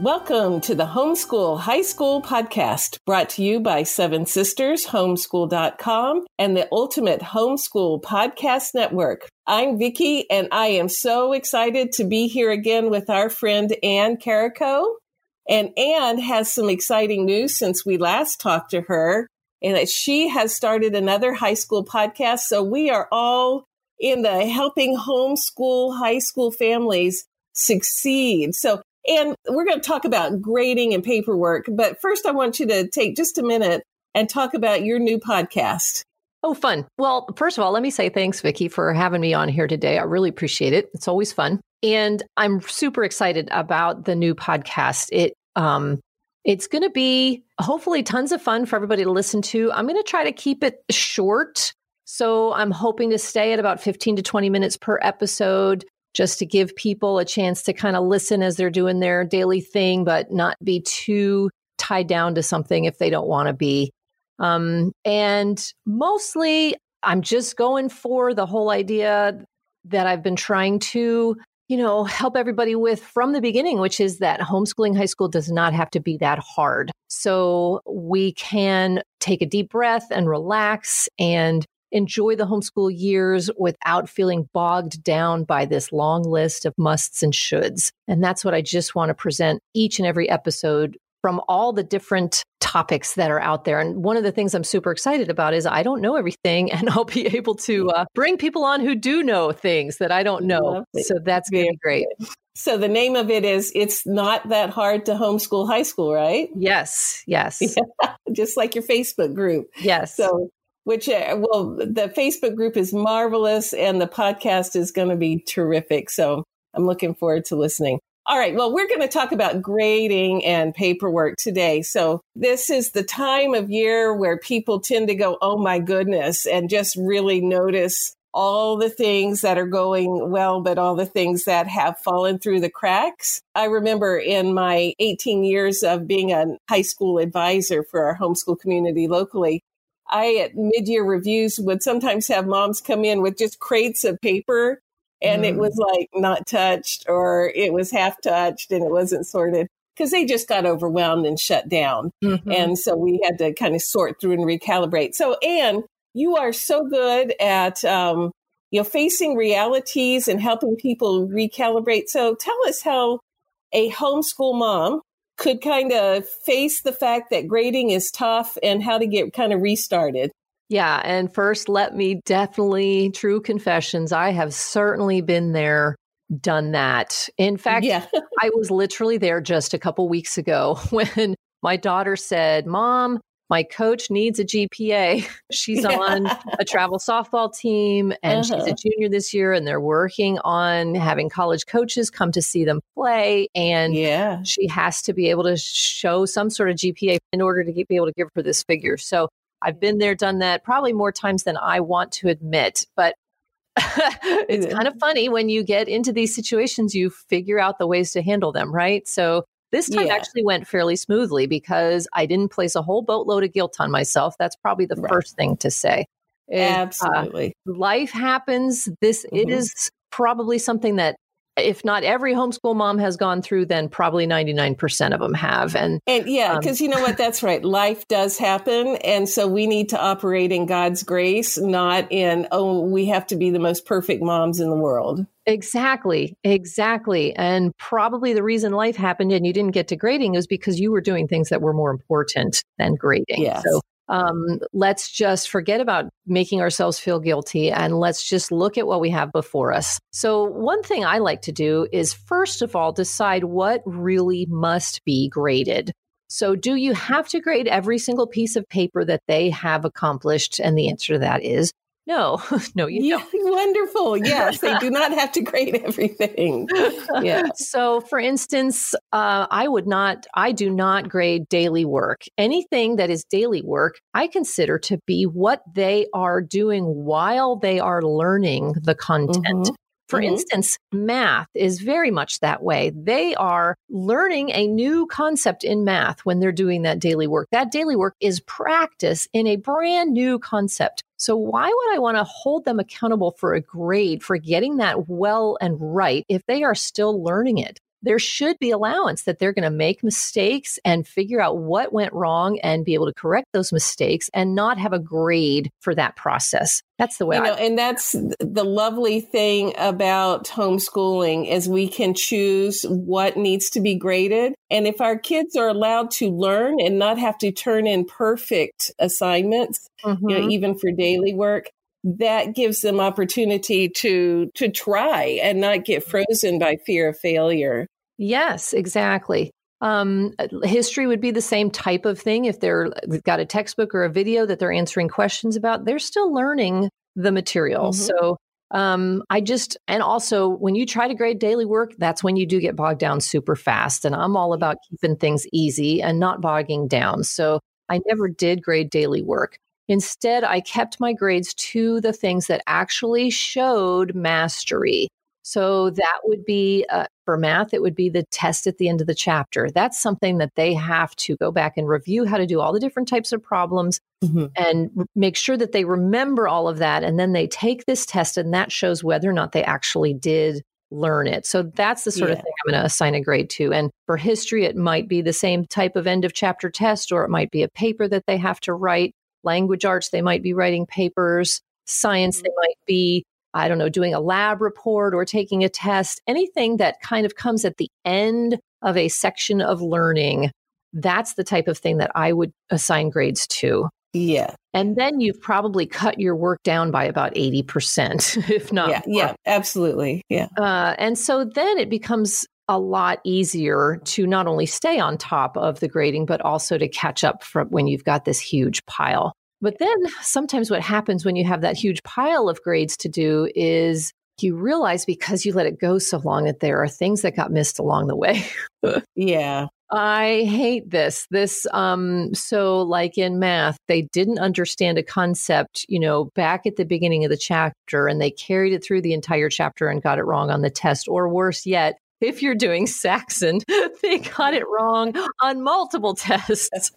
Welcome to the Homeschool High School Podcast, brought to you by Seven Sisters, homeschool.com, and the Ultimate Homeschool Podcast Network. I'm Vicki, and I am so excited to be here again with our friend Ann Karako. And Ann has some exciting news since we last talked to her, and that she has started another high school podcast. So we are all in the helping homeschool high school families succeed. So and we're going to talk about grading and paperwork. But first, I want you to take just a minute and talk about your new podcast. Oh, fun. Well, first of all, let me say thanks, Vicki, for having me on here today. I really appreciate it. It's always fun. And I'm super excited about the new podcast. It um it's going to be hopefully tons of fun for everybody to listen to. I'm going to try to keep it short. So I'm hoping to stay at about 15 to 20 minutes per episode just to give people a chance to kind of listen as they're doing their daily thing, but not be too tied down to something if they don't want to be. Um, and mostly, I'm just going for the whole idea that I've been trying to, you know, help everybody with from the beginning, which is that homeschooling high school does not have to be that hard. So we can take a deep breath and relax and enjoy the homeschool years without feeling bogged down by this long list of musts and shoulds. And that's what I just want to present each and every episode from all the different topics that are out there. And one of the things I'm super excited about is I don't know everything, and I'll be able to uh, bring people on who do know things that I don't know. So that's going to be great. So the name of it is It's Not That Hard to Homeschool High School, right? Yes, yes. Yeah, just like your Facebook group. Yes. So which uh, well the facebook group is marvelous and the podcast is going to be terrific. So i'm looking forward to listening. All right well we're going to talk about grading and paperwork today. So this is the time of year where people tend to go oh my goodness and just really notice all the things that are going well, but all the things that have fallen through the cracks. I remember in my 18 years of being a high school advisor for our homeschool community locally, I at mid-year reviews would sometimes have moms come in with just crates of paper and mm. it was like not touched or it was half touched and it wasn't sorted because they just got overwhelmed and shut down. Mm-hmm. And so we had to kind of sort through and recalibrate. So Ann, you are so good at um, you know facing realities and helping people recalibrate. So tell us how a homeschool mom could kind of face the fact that grading is tough and how to get kind of restarted. Yeah. And first, let me definitely, true confessions, I have certainly been there, done that. In fact, yeah. I was literally there just a couple weeks ago when my daughter said, Mom, my coach needs a GPA. She's yeah. on a travel softball team and uh-huh. she's a uh-huh. junior this year and they're working on having college coaches come to see them play and yeah. she has to be able to show some sort of GPA in order to be able to give her this figure. So I've been there done that probably more times than I want to admit, but it's kind of funny when you get into these situations you figure out the ways to handle them, right? So this time yeah. actually went fairly smoothly because I didn't place a whole boatload of guilt on myself. That's probably the right. first thing to say. Absolutely. Uh, life happens. This mm-hmm. it is probably something that if not every homeschool mom has gone through, then probably 99% of them have. And, and yeah, because um, you know what? That's right. Life does happen. And so we need to operate in God's grace, not in, oh, we have to be the most perfect moms in the world. Exactly. Exactly. And probably the reason life happened and you didn't get to grading is because you were doing things that were more important than grading. Yes. So um, let's just forget about making ourselves feel guilty and let's just look at what we have before us. So, one thing I like to do is first of all, decide what really must be graded. So, do you have to grade every single piece of paper that they have accomplished? And the answer to that is no, no, you yeah, don't. Wonderful. Yes, they do not have to grade everything. Yeah. So, for instance, uh, I would not, I do not grade daily work. Anything that is daily work, I consider to be what they are doing while they are learning the content. Mm-hmm. For mm-hmm. instance, math is very much that way. They are learning a new concept in math when they're doing that daily work. That daily work is practice in a brand new concept. So, why would I want to hold them accountable for a grade for getting that well and right if they are still learning it? There should be allowance that they're going to make mistakes and figure out what went wrong and be able to correct those mistakes and not have a grade for that process. That's the way you I know, and that's the lovely thing about homeschooling is we can choose what needs to be graded. And if our kids are allowed to learn and not have to turn in perfect assignments, mm-hmm. you know, mm-hmm. even for daily work, that gives them opportunity to to try and not get frozen by fear of failure. Yes, exactly. Um, history would be the same type of thing. If they're they've got a textbook or a video that they're answering questions about, they're still learning the material. Mm-hmm. So um, I just, and also when you try to grade daily work, that's when you do get bogged down super fast. And I'm all about keeping things easy and not bogging down. So I never did grade daily work. Instead, I kept my grades to the things that actually showed mastery. So that would be uh, for math, it would be the test at the end of the chapter. That's something that they have to go back and review how to do all the different types of problems mm-hmm. and r- make sure that they remember all of that. And then they take this test, and that shows whether or not they actually did learn it. So that's the sort yeah. of thing I'm going to assign a grade to. And for history, it might be the same type of end of chapter test, or it might be a paper that they have to write language arts, they might be writing papers, science, mm-hmm. they might be, I don't know, doing a lab report or taking a test, anything that kind of comes at the end of a section of learning. That's the type of thing that I would assign grades to. Yeah. And then you've probably cut your work down by about 80%, if not. Yeah, yeah, absolutely. Yeah. Uh, and so then it becomes a lot easier to not only stay on top of the grading, but also to catch up from when you've got this huge pile. But then sometimes what happens when you have that huge pile of grades to do is you realize because you let it go so long that there are things that got missed along the way. yeah. I hate this. This um so like in math, they didn't understand a concept, you know, back at the beginning of the chapter and they carried it through the entire chapter and got it wrong on the test or worse yet, if you're doing Saxon, they got it wrong on multiple tests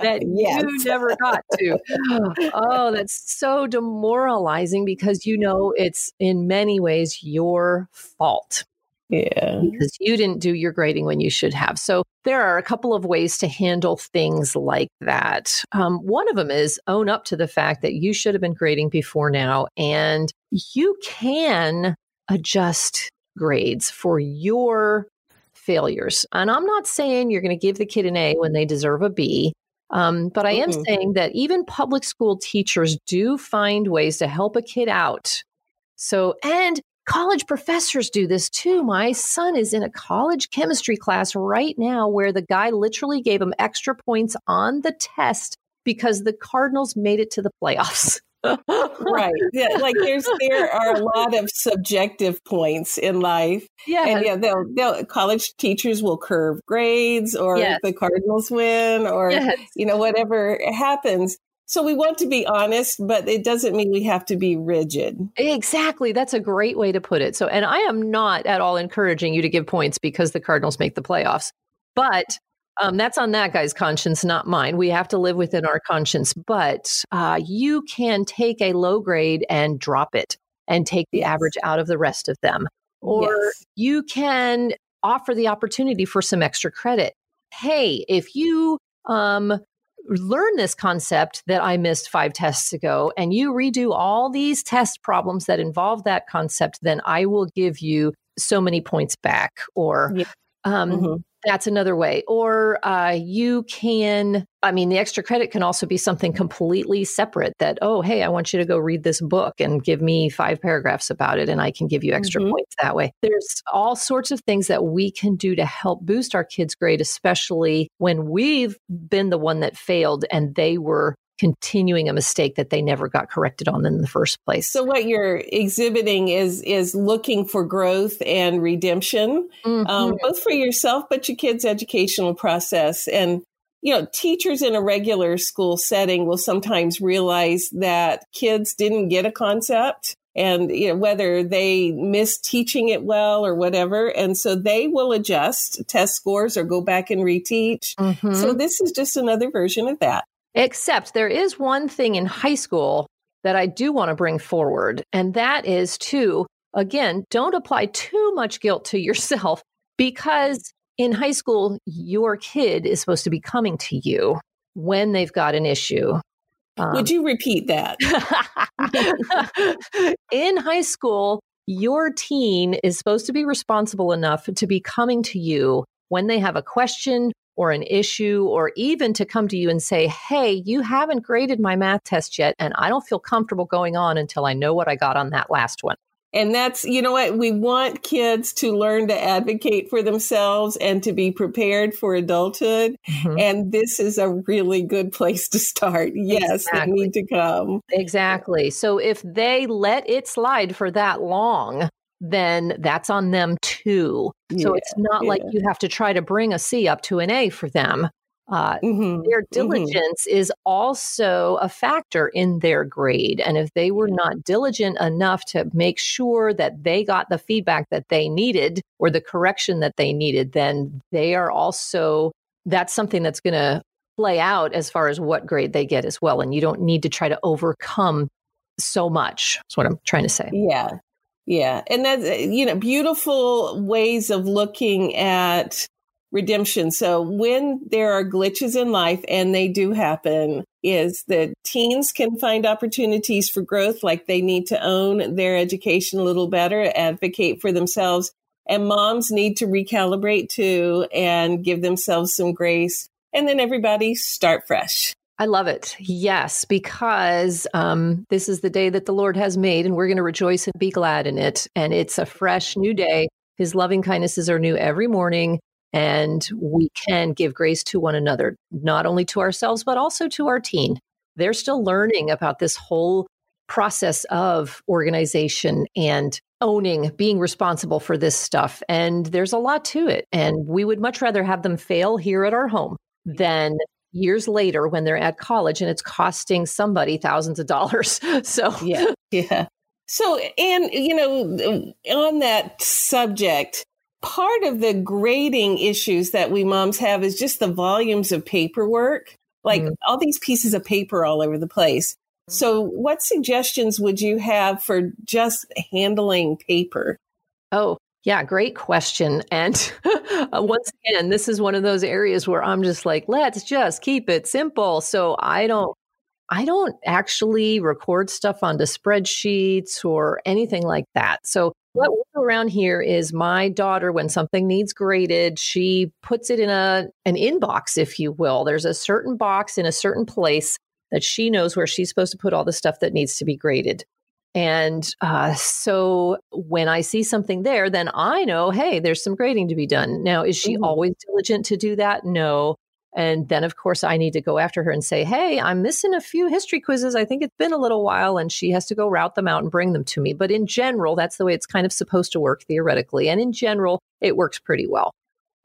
that yes. you never got to. Oh, that's so demoralizing because you know it's in many ways your fault. Yeah. Because you didn't do your grading when you should have. So there are a couple of ways to handle things like that. Um, one of them is own up to the fact that you should have been grading before now, and you can adjust grades for your failures. And I'm not saying you're going to give the kid an A when they deserve a B. Um, but I am mm-hmm. saying that even public school teachers do find ways to help a kid out. So, and college professors do this too. My son is in a college chemistry class right now where the guy literally gave him extra points on the test because the Cardinals made it to the playoffs. right. Yeah. Like there's there are a lot of subjective points in life. Yeah. And yeah, they'll they'll college teachers will curve grades or yes. the Cardinals win or yes. you know, whatever happens. So we want to be honest, but it doesn't mean we have to be rigid. Exactly. That's a great way to put it. So and I am not at all encouraging you to give points because the Cardinals make the playoffs. But um, that's on that guy's conscience, not mine. We have to live within our conscience. But uh, you can take a low grade and drop it and take the average out of the rest of them. Or yes. you can offer the opportunity for some extra credit. Hey, if you um, learn this concept that I missed five tests ago and you redo all these test problems that involve that concept, then I will give you so many points back. Or yeah. um, mm-hmm. That's another way. Or uh, you can, I mean, the extra credit can also be something completely separate that, oh, hey, I want you to go read this book and give me five paragraphs about it, and I can give you extra mm-hmm. points that way. There's all sorts of things that we can do to help boost our kids' grade, especially when we've been the one that failed and they were continuing a mistake that they never got corrected on in the first place. So what you're exhibiting is is looking for growth and redemption, um, mm-hmm. um, both for yourself but your kids' educational process. And you know, teachers in a regular school setting will sometimes realize that kids didn't get a concept and you know, whether they miss teaching it well or whatever. And so they will adjust test scores or go back and reteach. Mm-hmm. So this is just another version of that. Except there is one thing in high school that I do want to bring forward, and that is to, again, don't apply too much guilt to yourself. Because in high school, your kid is supposed to be coming to you when they've got an issue. Um, Would you repeat that? in high school, your teen is supposed to be responsible enough to be coming to you when they have a question or an issue, or even to come to you and say, Hey, you haven't graded my math test yet, and I don't feel comfortable going on until I know what I got on that last one. And that's, you know what, we want kids to learn to advocate for themselves and to be prepared for adulthood. Mm-hmm. And this is a really good place to start. Yes, exactly. they need to come. Exactly. So if they let it slide for that long, then that's on them too. Yeah, so it's not yeah. like you have to try to bring a C up to an A for them. Uh, mm-hmm, their mm-hmm. diligence mm-hmm. is also a factor in their grade. And if they were not diligent enough to make sure that they got the feedback that they needed or the correction that they needed, then they are also, that's something that's going to play out as far as what grade they get as well. And you don't need to try to overcome so much. That's what I'm trying to say. Yeah. Yeah. And that's, uh, you know, beautiful ways of looking at redemption. So when there are glitches in life, and they do happen, is that teens can find opportunities for growth, like they need to own their education a little better, advocate for themselves. And moms need to recalibrate too and give themselves some grace. And then everybody start fresh. I love it. Yes, because um, this is the day that the Lord has made, and we're going to rejoice and be glad in it. And it's a fresh new day. His loving kindnesses are new every morning, and we can give grace to one another, not only to ourselves, but also to our teen. They're still learning about this whole process of organization and owning, being responsible for this stuff. And there's a lot to it. And we would much rather have them fail here at our home than years later when they're at college and it's costing somebody thousands of dollars. So, yeah. Yeah. So, and, you know, on that subject, part of the grading issues that we moms have is just the volumes of paperwork, like mm all these pieces of paper all over the place. So, what suggestions would you have for just handling paper? Oh, yeah, great question. And uh, once again, this is one of those areas where I'm just like, let's just keep it simple. So I don't I don't actually record stuff onto spreadsheets or anything like that. So what we do around here is my daughter, when something needs graded, she puts it in a an inbox, if you will. There's a certain box in a certain place that she knows where she's supposed to put all the stuff that needs to be graded. And uh, so when I see something there, then I know, hey, there's some grading to be done. Now, is she mm-hmm. always diligent to do that? No. And then, of course, I need to go after her and say, hey, I'm missing a few history quizzes. I think it's been a little while. And she has to go route them out and bring them to me. But in general, that's the way it's kind of supposed to work theoretically. And in general, it works pretty well.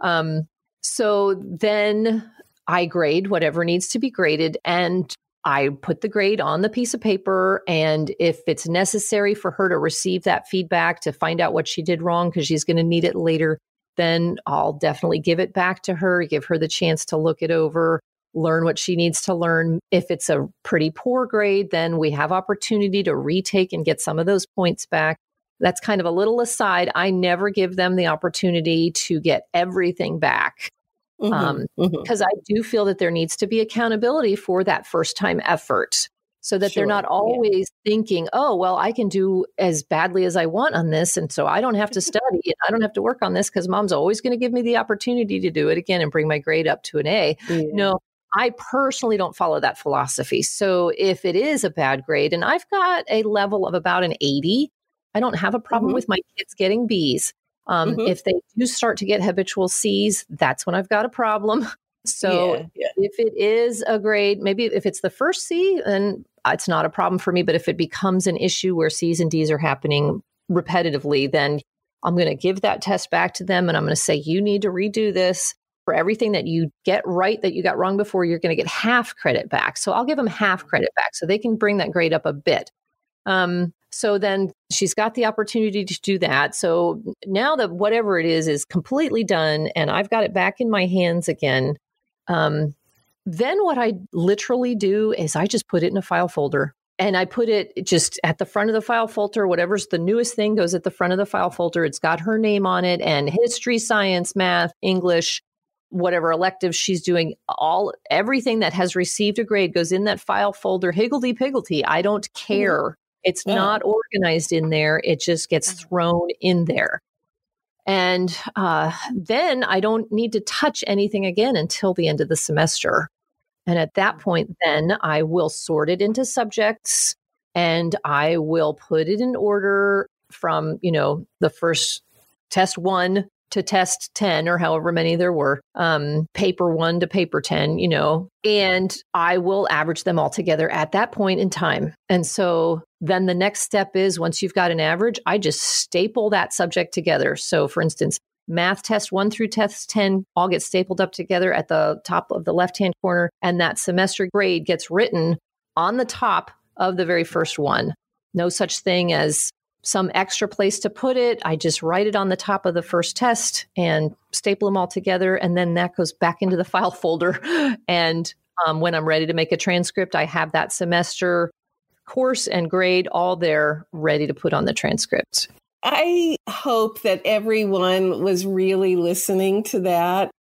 Um, so then I grade whatever needs to be graded. And I put the grade on the piece of paper. And if it's necessary for her to receive that feedback to find out what she did wrong, because she's going to need it later, then I'll definitely give it back to her, give her the chance to look it over, learn what she needs to learn. If it's a pretty poor grade, then we have opportunity to retake and get some of those points back. That's kind of a little aside. I never give them the opportunity to get everything back because mm-hmm, um, mm-hmm. I do feel that there needs to be accountability for that first time effort so that sure, they're not always yeah. thinking, oh, well, I can do as badly as I want on this. And so I don't have to study and I don't have to work on this because mom's always going to give me the opportunity to do it again and bring my grade up to an A. Yeah. No, I personally don't follow that philosophy. So if it is a bad grade and I've got a level of about an 80, I don't have a problem mm-hmm. with my kids getting B's. Um, mm-hmm. If they do start to get habitual C's, that's when I've got a problem. So yeah, yeah. if it is a grade, maybe if it's the first C, then it's not a problem for me. But if it becomes an issue where C's and D's are happening repetitively, then I'm going to give that test back to them and I'm going to say, you need to redo this. For everything that you get right that you got wrong before, you're going to get half credit back. So I'll give them half credit back so they can bring that grade up a bit. Um, so then she's got the opportunity to do that. So now that whatever it is is completely done and I've got it back in my hands again, um, then what I literally do is I just put it in a file folder and I put it just at the front of the file folder. Whatever's the newest thing goes at the front of the file folder. It's got her name on it and history, science, math, English, whatever elective she's doing. All everything that has received a grade goes in that file folder. Higgledy piggledy. I don't mm-hmm. care. Mm-hmm. It's yeah. not organized in there. It just gets mm-hmm. thrown in there. And uh, then I don't need to touch anything again until the end of the semester. And at that point, then I will sort it into subjects and I will put it in order from, you know, the first test one to test 10 or however many there were, um, paper one to paper 10, you know, and I will average them all together at that point in time. And so then the next step is once you've got an average, I just staple that subject together. So for instance, math test one through test 10 all get stapled up together at the top of the left hand corner, and that semester grade gets written on the top of the very first one. No such thing as some extra place to put it. I just write it on the top of the first test and staple them all together. And then that goes back into the file folder. And um, when I'm ready to make a transcript, I have that semester course and grade all there ready to put on the transcript. I hope that everyone was really listening to that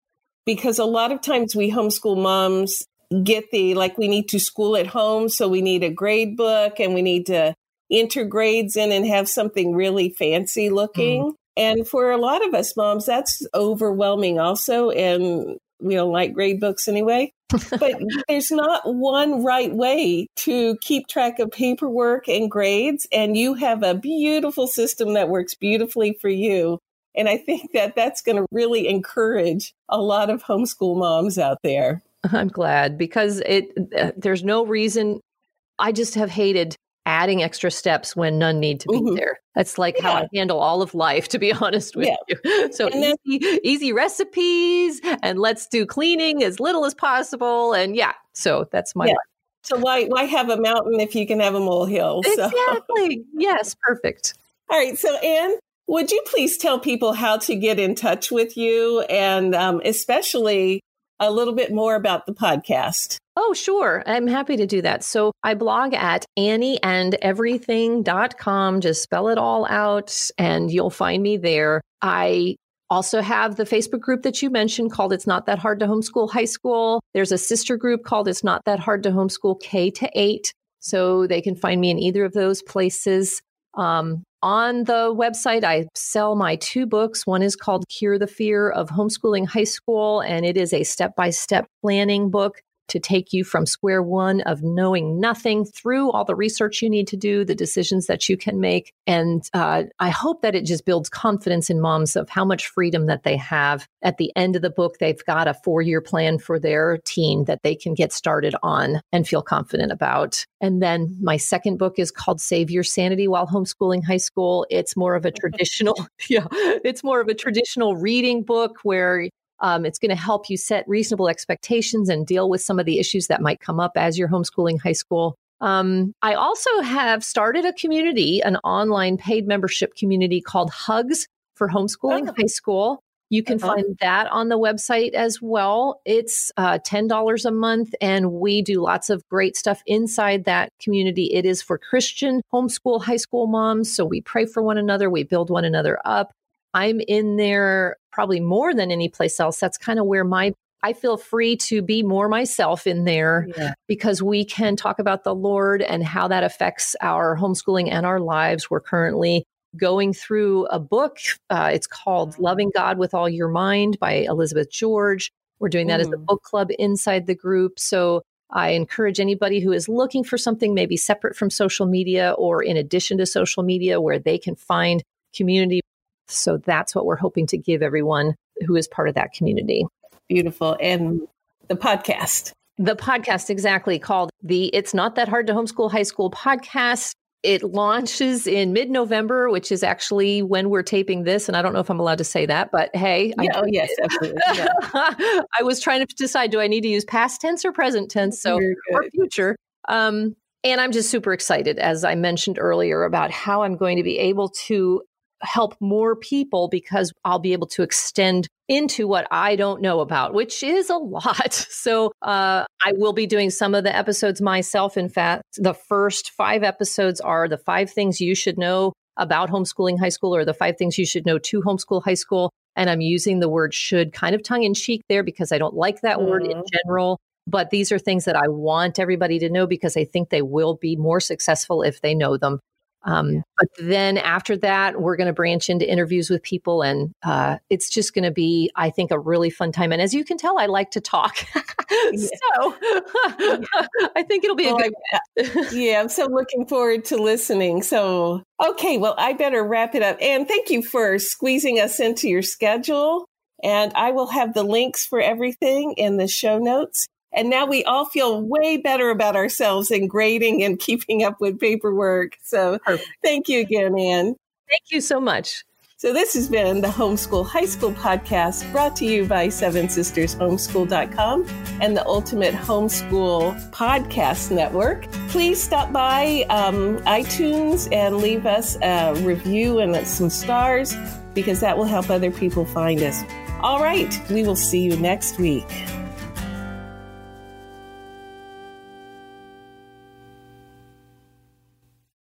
because a lot of times we homeschool moms get the like we need to school at home so we need a grade book and we need to enter grades in and have something really fancy looking. Mm. And for a lot of us moms, that's overwhelming also. And we don't like grade books anyway. but there's not one right way to keep track of paperwork and grades. And you have a beautiful system that works beautifully for you. And I think that that's going to really encourage a lot of homeschool moms out there. I'm glad because it uh, there's no reason I just have hated adding extra steps when none need to be mm-hmm. there. That's like yeah. how I handle all of life, to be honest with yeah. you. So then, easy, easy recipes, and let's do cleaning as little as possible. And yeah, so that's my. Yeah. So why why have a mountain if you can have a molehill? So. Exactly. Yes. Perfect. All right. So Ann, would you please tell people how to get in touch with you, and um, especially a little bit more about the podcast? Oh, sure. I'm happy to do that. So I blog at annieandeverything.com. Just spell it all out and you'll find me there. I also have the Facebook group that you mentioned called It's Not That Hard to Homeschool High School. There's a sister group called It's Not That Hard to Homeschool K to 8. So they can find me in either of those places. Um, on the website, I sell my two books. One is called Cure the Fear of Homeschooling High School, and it is a step by step planning book to take you from square one of knowing nothing through all the research you need to do, the decisions that you can make. And uh, I hope that it just builds confidence in moms of how much freedom that they have. At the end of the book, they've got a four year plan for their teen that they can get started on and feel confident about. And then my second book is called Save Your Sanity While Homeschooling High School. It's more of a traditional, yeah, it's more of a traditional reading book where um, it's going to help you set reasonable expectations and deal with some of the issues that might come up as you're homeschooling high school. Um, I also have started a community, an online paid membership community called Hugs for Homeschooling oh. High School. You can uh-huh. find that on the website as well. It's uh, $10 a month, and we do lots of great stuff inside that community. It is for Christian homeschool high school moms. So we pray for one another, we build one another up. I'm in there probably more than any place else. That's kind of where my I feel free to be more myself in there yeah. because we can talk about the Lord and how that affects our homeschooling and our lives. We're currently going through a book. Uh, it's called Loving God with All Your Mind by Elizabeth George. We're doing that mm. as a book club inside the group. So I encourage anybody who is looking for something maybe separate from social media or in addition to social media where they can find community so that's what we're hoping to give everyone who is part of that community. Beautiful. And the podcast. The podcast, exactly, called the It's Not That Hard to Homeschool High School podcast. It launches in mid November, which is actually when we're taping this. And I don't know if I'm allowed to say that, but hey. Yeah, I, oh, yes, absolutely. Yeah. I was trying to decide do I need to use past tense or present tense? So, or future. Um, and I'm just super excited, as I mentioned earlier, about how I'm going to be able to help more people because I'll be able to extend into what I don't know about, which is a lot. So uh, I will be doing some of the episodes myself. In fact, the first five episodes are the five things you should know about homeschooling high school or the five things you should know to homeschool high school. And I'm using the word should kind of tongue in cheek there because I don't like that mm. word in mm-hmm. general. But these are things that I want everybody to know because I think they will be more successful if they know them. Um, but then after that, we're going to branch into interviews with people, and uh, it's just going to be, I think, a really fun time. And as you can tell, I like to talk, so I think it'll be a good. yeah, I'm so looking forward to listening. So, okay, well, I better wrap it up. And thank you for squeezing us into your schedule. And I will have the links for everything in the show notes. And now we all feel way better about ourselves in grading and keeping up with paperwork. So Perfect. thank you again, Ann. Thank you so much. So this has been the Homeschool High School podcast brought to you by Seven Sisters Homeschool.com and the Ultimate Homeschool Podcast Network. Please stop by um, iTunes and leave us a review and some stars because that will help other people find us. All right, we will see you next week.